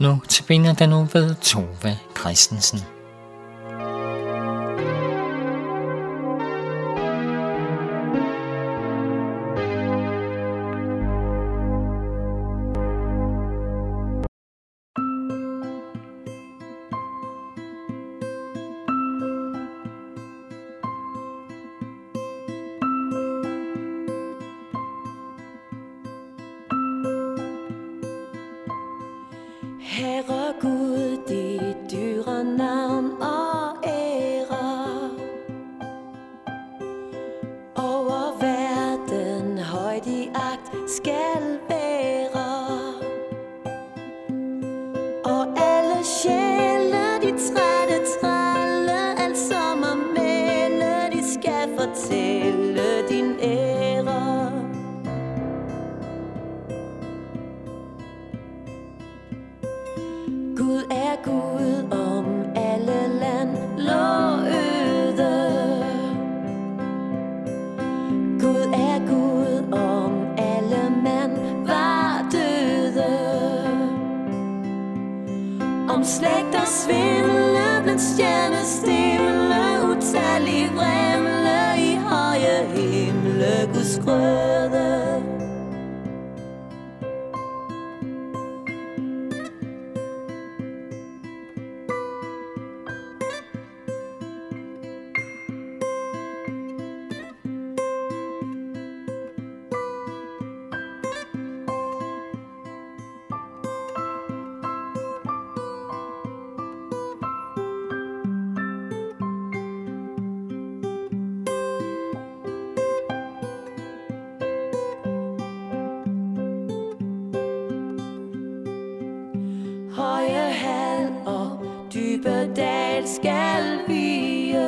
Nu tabiner den nu ved Tove Christensen. Herre Gud, dit dyre navn og ære. Over verden højt i agt skal være. Og alle sjæle, og svindle blandt stjernestivle, utallige vremle i høje himle, Guds grøn. Dybe skal vige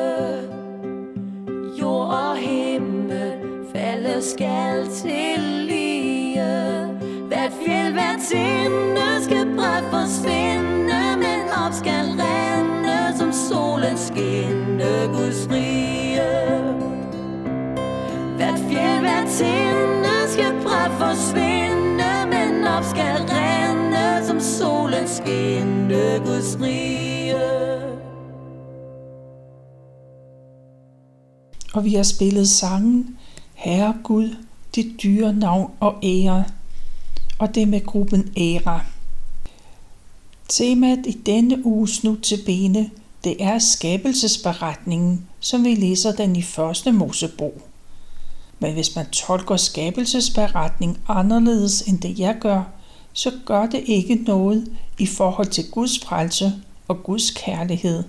Jord og himmel falde skal til lige. Hvert fjeld, hvert tinde skal bredt forsvinde Men op skal rende som solen skinne Guds rige. Hvert fjeld, hvert tinde skal bredt forsvinde Men op skal rende som solen skinne Guds rige. Og vi har spillet sangen Herre Gud, dit dyre navn og ære, og det med gruppen Æra. Temaet i denne uges nu til bene, det er skabelsesberetningen, som vi læser den i første Mosebog. Men hvis man tolker skabelsesberetning anderledes end det jeg gør, så gør det ikke noget i forhold til Guds frelse og Guds kærlighed.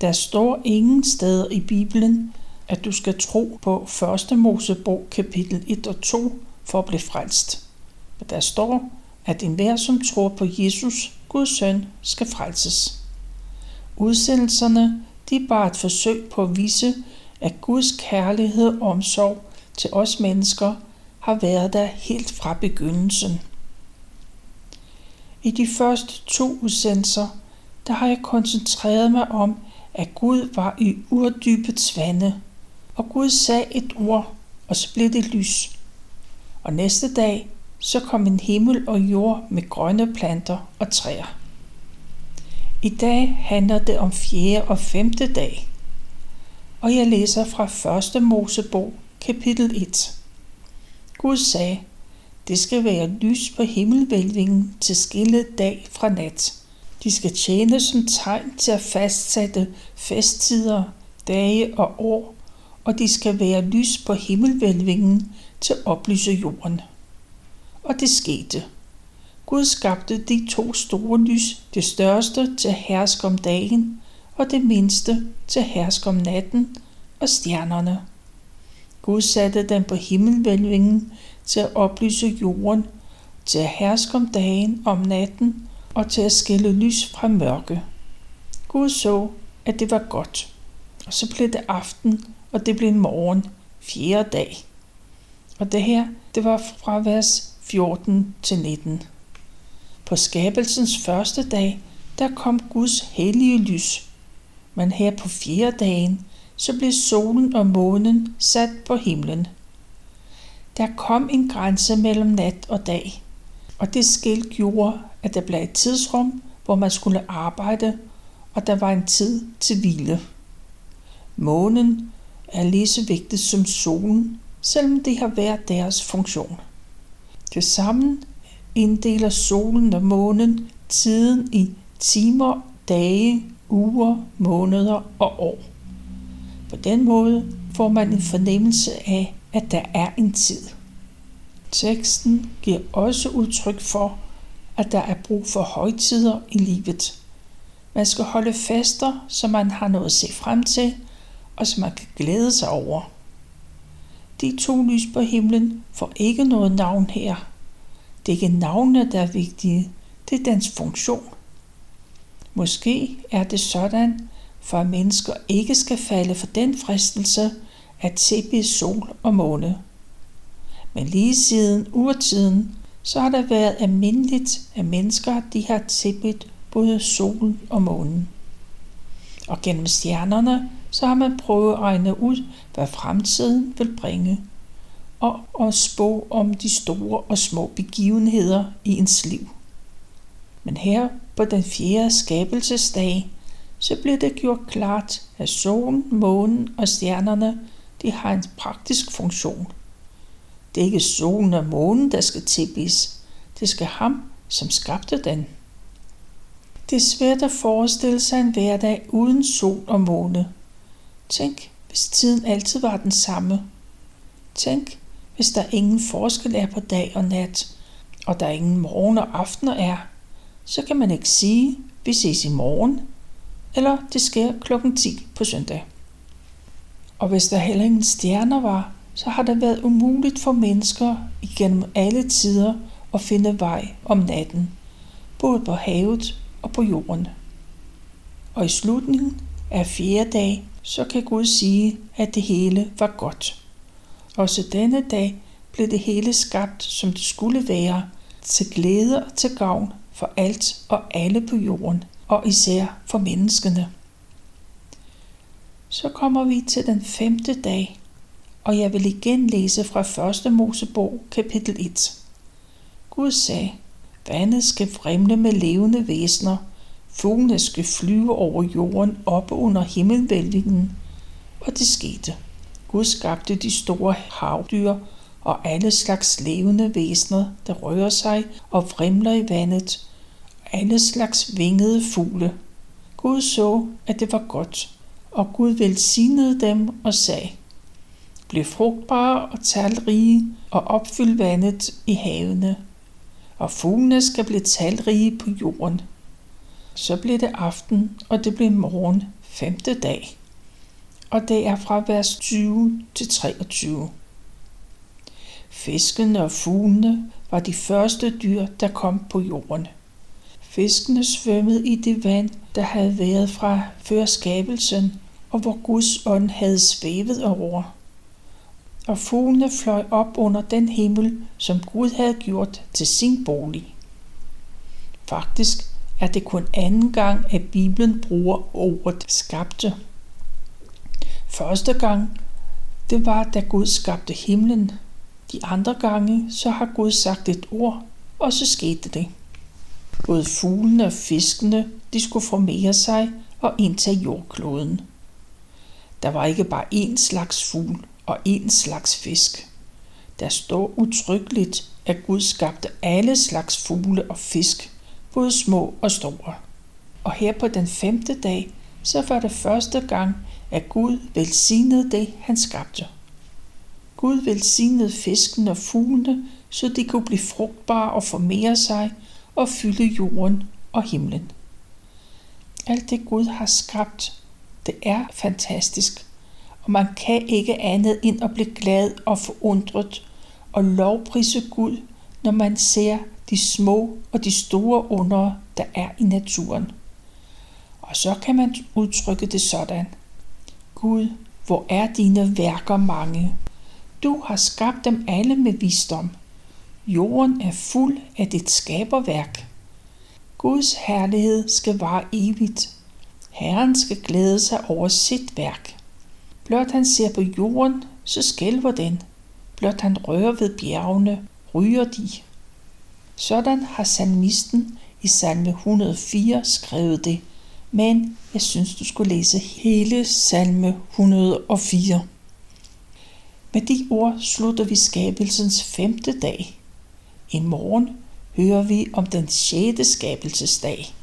Der står ingen steder i Bibelen, at du skal tro på 1. Mosebog kapitel 1 og 2 for at blive frelst. Men der står, at enhver som tror på Jesus, Guds søn, skal frelses. Udsendelserne de er bare et forsøg på at vise, at Guds kærlighed og omsorg til os mennesker har været der helt fra begyndelsen. I de første to udsendelser, der har jeg koncentreret mig om, at Gud var i urdybets vande, og Gud sagde et ord, og så blev det lys. Og næste dag, så kom en himmel og jord med grønne planter og træer. I dag handler det om fjerde og femte dag, og jeg læser fra 1. Mosebog, kapitel 1. Gud sagde, det skal være lys på himmelvælvingen til skille dag fra nat. De skal tjene som tegn til at fastsætte festtider, dage og år, og de skal være lys på himmelvælvingen til at oplyse jorden. Og det skete. Gud skabte de to store lys, det største til at herske om dagen, og det mindste til at herske om natten og stjernerne. Gud satte dem på himmelvælvingen til at oplyse jorden, til at herske om dagen og om natten, og til at skille lys fra mørke. Gud så, at det var godt. Og så blev det aften, og det blev morgen, fjerde dag. Og det her, det var fra vers 14 til 19. På skabelsens første dag, der kom Guds hellige lys. Men her på fjerde dagen, så blev solen og månen sat på himlen. Der kom en grænse mellem nat og dag, og det skilt gjorde, at der blev et tidsrum, hvor man skulle arbejde, og der var en tid til hvile. Månen er lige så vigtigt som solen, selvom de har hver deres funktion. Tilsammen inddeler solen og månen tiden i timer, dage, uger, måneder og år. På den måde får man en fornemmelse af, at der er en tid. Teksten giver også udtryk for, at der er brug for højtider i livet. Man skal holde fester, så man har noget at se frem til, og som man kan glæde sig over. De to lys på himlen får ikke noget navn her. Det er ikke navnene, der er vigtige, det er dens funktion. Måske er det sådan, for at mennesker ikke skal falde for den fristelse at tilbe sol og måne. Men lige siden urtiden, så har det været almindeligt, at mennesker de har tilbedt både solen og månen. Og gennem stjernerne, så har man prøvet at regne ud, hvad fremtiden vil bringe, og at spå om de store og små begivenheder i ens liv. Men her på den fjerde skabelsesdag, så bliver det gjort klart, at solen, månen og stjernerne, de har en praktisk funktion. Det er ikke solen og månen, der skal tilbes. Det skal ham, som skabte den. Det er svært at forestille sig en hverdag uden sol og måne. Tænk, hvis tiden altid var den samme. Tænk, hvis der ingen forskel er på dag og nat, og der ingen morgen og aftener er, så kan man ikke sige, vi ses i morgen, eller det sker klokken 10 på søndag. Og hvis der heller ingen stjerner var, så har det været umuligt for mennesker igennem alle tider at finde vej om natten, både på havet og på jorden. Og i slutningen af fjerde dag, så kan Gud sige, at det hele var godt. Også denne dag blev det hele skabt, som det skulle være, til glæde og til gavn for alt og alle på jorden, og især for menneskene. Så kommer vi til den femte dag, og jeg vil igen læse fra 1. Mosebog kapitel 1. Gud sagde, vandet skal fremle med levende væsener, fuglene skal flyve over jorden oppe under himmelvælvingen, og det skete. Gud skabte de store havdyr og alle slags levende væsener, der rører sig og vrimler i vandet, og alle slags vingede fugle. Gud så, at det var godt, og Gud velsignede dem og sagde, Bliv frugtbare og talrige og opfyld vandet i havene, og fuglene skal blive talrige på jorden. Så blev det aften, og det blev morgen femte dag. Og det er fra vers 20 til 23. Fiskene og fuglene var de første dyr, der kom på jorden. Fiskene svømmede i det vand, der havde været fra før skabelsen, og hvor Guds ånd havde svævet over. Og fuglene fløj op under den himmel, som Gud havde gjort til sin bolig. Faktisk er det kun anden gang, at Bibelen bruger ordet skabte. Første gang, det var, da Gud skabte himlen. De andre gange, så har Gud sagt et ord, og så skete det. Både fuglene og fiskene, de skulle formere sig og indtage jordkloden. Der var ikke bare én slags fugl og én slags fisk. Der står utryggeligt, at Gud skabte alle slags fugle og fisk, både små og store. Og her på den femte dag, så var det første gang, at Gud velsignede det, han skabte. Gud velsignede fisken og fuglene, så de kunne blive frugtbare og formere sig og fylde jorden og himlen. Alt det Gud har skabt, det er fantastisk, og man kan ikke andet end at blive glad og forundret og lovprise Gud, når man ser de små og de store under, der er i naturen. Og så kan man udtrykke det sådan. Gud, hvor er dine værker mange. Du har skabt dem alle med visdom. Jorden er fuld af dit skaberværk. Guds herlighed skal vare evigt. Herren skal glæde sig over sit værk. Blot han ser på jorden, så skælver den. Blot han rører ved bjergene, ryger de. Sådan har salmisten i salme 104 skrevet det, men jeg synes, du skulle læse hele salme 104. Med de ord slutter vi skabelsens femte dag. I morgen hører vi om den sjette skabelsesdag.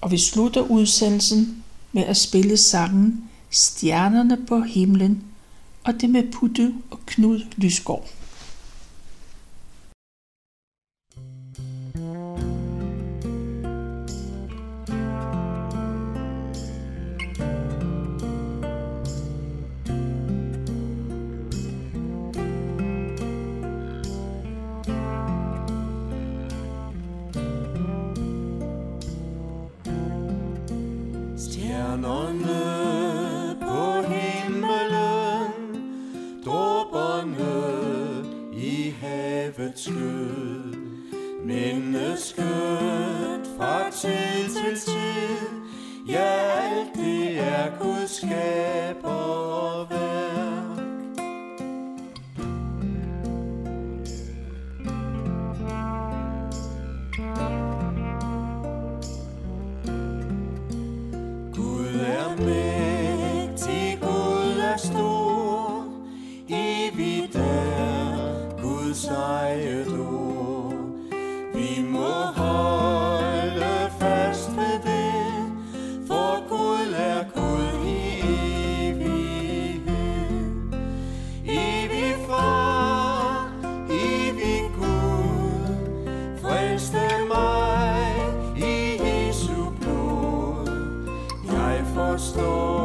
Og vi slutter udsendelsen med at spille sangen Stjernerne på himlen, og det med Putte og Knud Lysgaard. skød. Men story.